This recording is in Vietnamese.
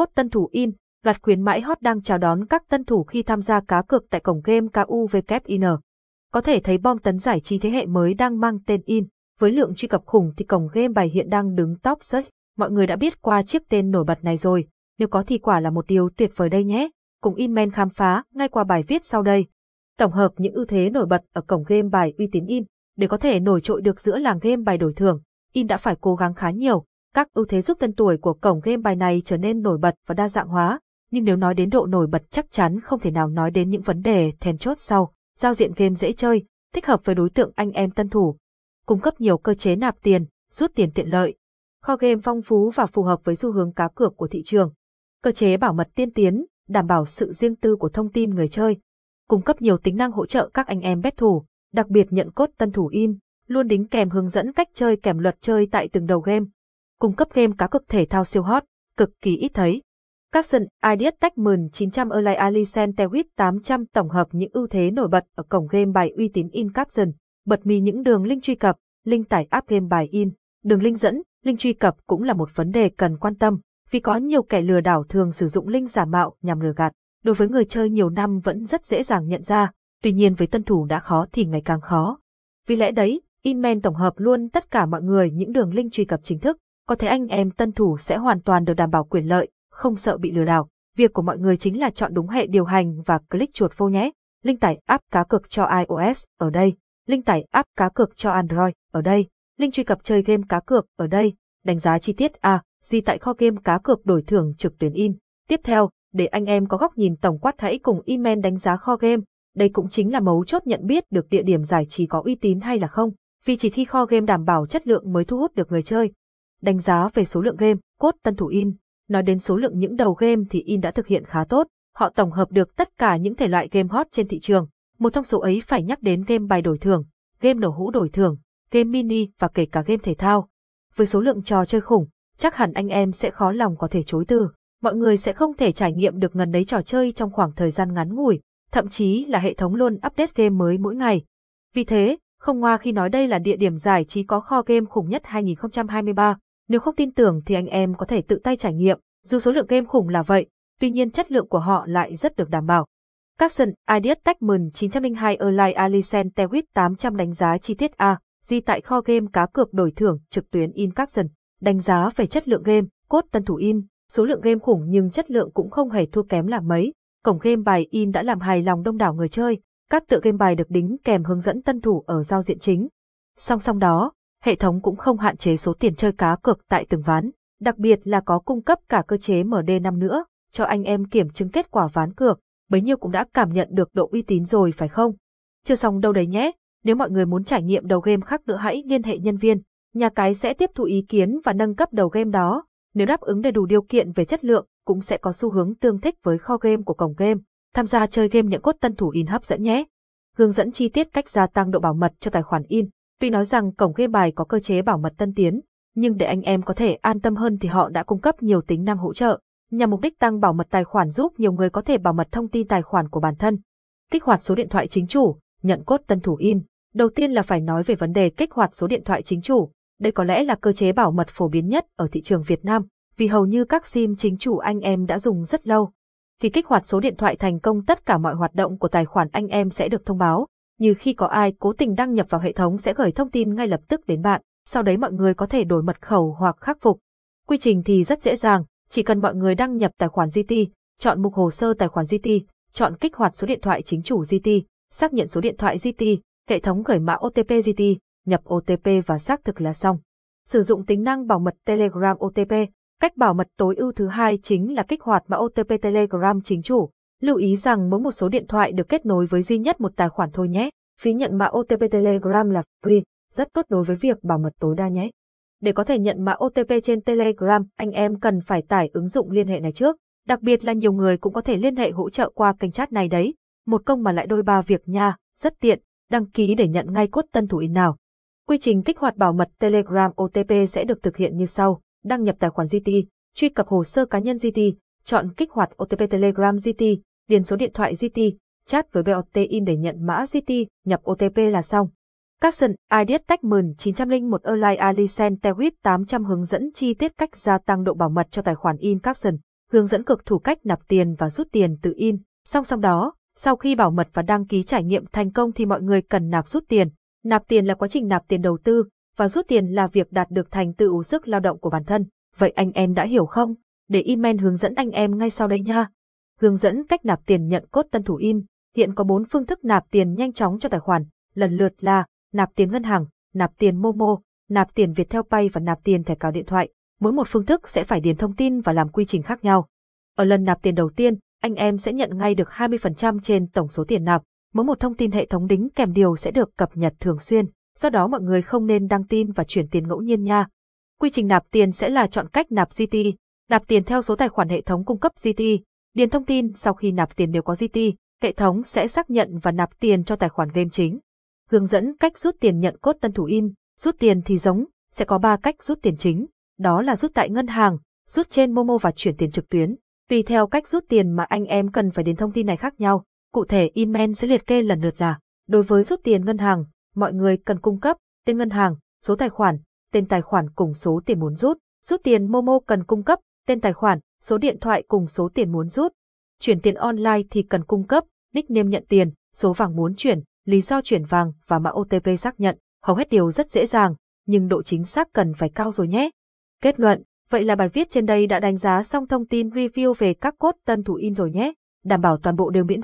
cốt tân thủ in, loạt khuyến mãi hot đang chào đón các tân thủ khi tham gia cá cược tại cổng game KUVKIN. Có thể thấy bom tấn giải trí thế hệ mới đang mang tên in, với lượng truy cập khủng thì cổng game bài hiện đang đứng top search. Mọi người đã biết qua chiếc tên nổi bật này rồi, nếu có thì quả là một điều tuyệt vời đây nhé. Cùng Inmen khám phá ngay qua bài viết sau đây. Tổng hợp những ưu thế nổi bật ở cổng game bài uy tín in, để có thể nổi trội được giữa làng game bài đổi thưởng, in đã phải cố gắng khá nhiều. Các ưu thế giúp tên tuổi của cổng game bài này trở nên nổi bật và đa dạng hóa, nhưng nếu nói đến độ nổi bật chắc chắn không thể nào nói đến những vấn đề then chốt sau. Giao diện game dễ chơi, thích hợp với đối tượng anh em tân thủ, cung cấp nhiều cơ chế nạp tiền, rút tiền tiện lợi. Kho game phong phú và phù hợp với xu hướng cá cược của thị trường. Cơ chế bảo mật tiên tiến, đảm bảo sự riêng tư của thông tin người chơi. Cung cấp nhiều tính năng hỗ trợ các anh em bet thủ, đặc biệt nhận cốt tân thủ in, luôn đính kèm hướng dẫn cách chơi kèm luật chơi tại từng đầu game. Cung cấp game cá cược thể thao siêu hot, cực kỳ ít thấy. Các sân Ideas Techman 900 Erlai Alicent Tewit 800 tổng hợp những ưu thế nổi bật ở cổng game bài uy tín in Capson, bật mì những đường link truy cập, link tải app game bài in, đường link dẫn, link truy cập cũng là một vấn đề cần quan tâm, vì có nhiều kẻ lừa đảo thường sử dụng link giả mạo nhằm lừa gạt. Đối với người chơi nhiều năm vẫn rất dễ dàng nhận ra, tuy nhiên với tân thủ đã khó thì ngày càng khó. Vì lẽ đấy, Inman tổng hợp luôn tất cả mọi người những đường link truy cập chính thức, có thể anh em tân thủ sẽ hoàn toàn được đảm bảo quyền lợi, không sợ bị lừa đảo. Việc của mọi người chính là chọn đúng hệ điều hành và click chuột vô nhé. Link tải app cá cược cho iOS ở đây, link tải app cá cược cho Android ở đây, link truy cập chơi game cá cược ở đây, đánh giá chi tiết A, gì tại kho game cá cược đổi thưởng trực tuyến in. Tiếp theo, để anh em có góc nhìn tổng quát hãy cùng email đánh giá kho game, đây cũng chính là mấu chốt nhận biết được địa điểm giải trí có uy tín hay là không, vì chỉ khi kho game đảm bảo chất lượng mới thu hút được người chơi. Đánh giá về số lượng game, cốt tân thủ in, nói đến số lượng những đầu game thì in đã thực hiện khá tốt, họ tổng hợp được tất cả những thể loại game hot trên thị trường, một trong số ấy phải nhắc đến game bài đổi thưởng, game nổ hũ đổi thưởng, game mini và kể cả game thể thao. Với số lượng trò chơi khủng, chắc hẳn anh em sẽ khó lòng có thể chối từ. Mọi người sẽ không thể trải nghiệm được ngần đấy trò chơi trong khoảng thời gian ngắn ngủi, thậm chí là hệ thống luôn update game mới mỗi ngày. Vì thế, không ngoa khi nói đây là địa điểm giải trí có kho game khủng nhất 2023, nếu không tin tưởng thì anh em có thể tự tay trải nghiệm, dù số lượng game khủng là vậy, tuy nhiên chất lượng của họ lại rất được đảm bảo. Capson Ideas Techman 902 Erlai Alicent Tewit 800 đánh giá chi tiết A, di tại kho game cá cược đổi thưởng trực tuyến in Capson, đánh giá về chất lượng game, cốt tân thủ in, số lượng game khủng nhưng chất lượng cũng không hề thua kém là mấy. Cổng game bài in đã làm hài lòng đông đảo người chơi, các tựa game bài được đính kèm hướng dẫn tân thủ ở giao diện chính. Song song đó, hệ thống cũng không hạn chế số tiền chơi cá cược tại từng ván, đặc biệt là có cung cấp cả cơ chế MD5 nữa, cho anh em kiểm chứng kết quả ván cược, bấy nhiêu cũng đã cảm nhận được độ uy tín rồi phải không? Chưa xong đâu đấy nhé, nếu mọi người muốn trải nghiệm đầu game khác nữa hãy liên hệ nhân viên, nhà cái sẽ tiếp thu ý kiến và nâng cấp đầu game đó, nếu đáp ứng đầy đủ điều kiện về chất lượng, cũng sẽ có xu hướng tương thích với kho game của cổng game. Tham gia chơi game nhận cốt tân thủ in hấp dẫn nhé. Hướng dẫn chi tiết cách gia tăng độ bảo mật cho tài khoản in. Tuy nói rằng cổng game bài có cơ chế bảo mật tân tiến, nhưng để anh em có thể an tâm hơn thì họ đã cung cấp nhiều tính năng hỗ trợ, nhằm mục đích tăng bảo mật tài khoản giúp nhiều người có thể bảo mật thông tin tài khoản của bản thân. Kích hoạt số điện thoại chính chủ, nhận cốt tân thủ in. Đầu tiên là phải nói về vấn đề kích hoạt số điện thoại chính chủ. Đây có lẽ là cơ chế bảo mật phổ biến nhất ở thị trường Việt Nam, vì hầu như các SIM chính chủ anh em đã dùng rất lâu. Khi kích hoạt số điện thoại thành công tất cả mọi hoạt động của tài khoản anh em sẽ được thông báo, như khi có ai cố tình đăng nhập vào hệ thống sẽ gửi thông tin ngay lập tức đến bạn, sau đấy mọi người có thể đổi mật khẩu hoặc khắc phục. Quy trình thì rất dễ dàng, chỉ cần mọi người đăng nhập tài khoản GT, chọn mục hồ sơ tài khoản GT, chọn kích hoạt số điện thoại chính chủ GT, xác nhận số điện thoại GT, hệ thống gửi mã OTP GT, nhập OTP và xác thực là xong. Sử dụng tính năng bảo mật Telegram OTP, cách bảo mật tối ưu thứ hai chính là kích hoạt mã OTP Telegram chính chủ. Lưu ý rằng mỗi một số điện thoại được kết nối với duy nhất một tài khoản thôi nhé. Phí nhận mã OTP Telegram là free, rất tốt đối với việc bảo mật tối đa nhé. Để có thể nhận mã OTP trên Telegram, anh em cần phải tải ứng dụng liên hệ này trước. Đặc biệt là nhiều người cũng có thể liên hệ hỗ trợ qua kênh chat này đấy. Một công mà lại đôi ba việc nha, rất tiện, đăng ký để nhận ngay cốt tân thủ in nào. Quy trình kích hoạt bảo mật Telegram OTP sẽ được thực hiện như sau. Đăng nhập tài khoản GT, truy cập hồ sơ cá nhân GT, chọn kích hoạt OTP Telegram GT, điền số điện thoại GT, chat với BOT in để nhận mã GT, nhập OTP là xong. Capson, IDS Techman 901 Erlai Alicent Tewit 800 hướng dẫn chi tiết cách gia tăng độ bảo mật cho tài khoản in Capson. hướng dẫn cực thủ cách nạp tiền và rút tiền từ in. Song song đó, sau khi bảo mật và đăng ký trải nghiệm thành công thì mọi người cần nạp rút tiền. Nạp tiền là quá trình nạp tiền đầu tư, và rút tiền là việc đạt được thành tựu sức lao động của bản thân. Vậy anh em đã hiểu không? Để email hướng dẫn anh em ngay sau đây nha. Hướng dẫn cách nạp tiền nhận cốt tân thủ in. Hiện có 4 phương thức nạp tiền nhanh chóng cho tài khoản, lần lượt là nạp tiền ngân hàng, nạp tiền Momo, nạp tiền Viettel Pay và nạp tiền thẻ cào điện thoại. Mỗi một phương thức sẽ phải điền thông tin và làm quy trình khác nhau. Ở lần nạp tiền đầu tiên, anh em sẽ nhận ngay được 20% trên tổng số tiền nạp. Mỗi một thông tin hệ thống đính kèm điều sẽ được cập nhật thường xuyên, do đó mọi người không nên đăng tin và chuyển tiền ngẫu nhiên nha. Quy trình nạp tiền sẽ là chọn cách nạp GT, nạp tiền theo số tài khoản hệ thống cung cấp GT, điền thông tin sau khi nạp tiền nếu có GT, hệ thống sẽ xác nhận và nạp tiền cho tài khoản game chính. Hướng dẫn cách rút tiền nhận cốt tân thủ in, rút tiền thì giống, sẽ có 3 cách rút tiền chính, đó là rút tại ngân hàng, rút trên Momo và chuyển tiền trực tuyến. Tùy theo cách rút tiền mà anh em cần phải điền thông tin này khác nhau. Cụ thể email sẽ liệt kê lần lượt là, đối với rút tiền ngân hàng, mọi người cần cung cấp tên ngân hàng, số tài khoản, tên tài khoản cùng số tiền muốn rút. Rút tiền Momo cần cung cấp tên tài khoản, số điện thoại cùng số tiền muốn rút. Chuyển tiền online thì cần cung cấp nickname nhận tiền, số vàng muốn chuyển, lý do chuyển vàng và mã OTP xác nhận. Hầu hết điều rất dễ dàng, nhưng độ chính xác cần phải cao rồi nhé. Kết luận, vậy là bài viết trên đây đã đánh giá xong thông tin review về các cốt tân thủ in rồi nhé. Đảm bảo toàn bộ đều miễn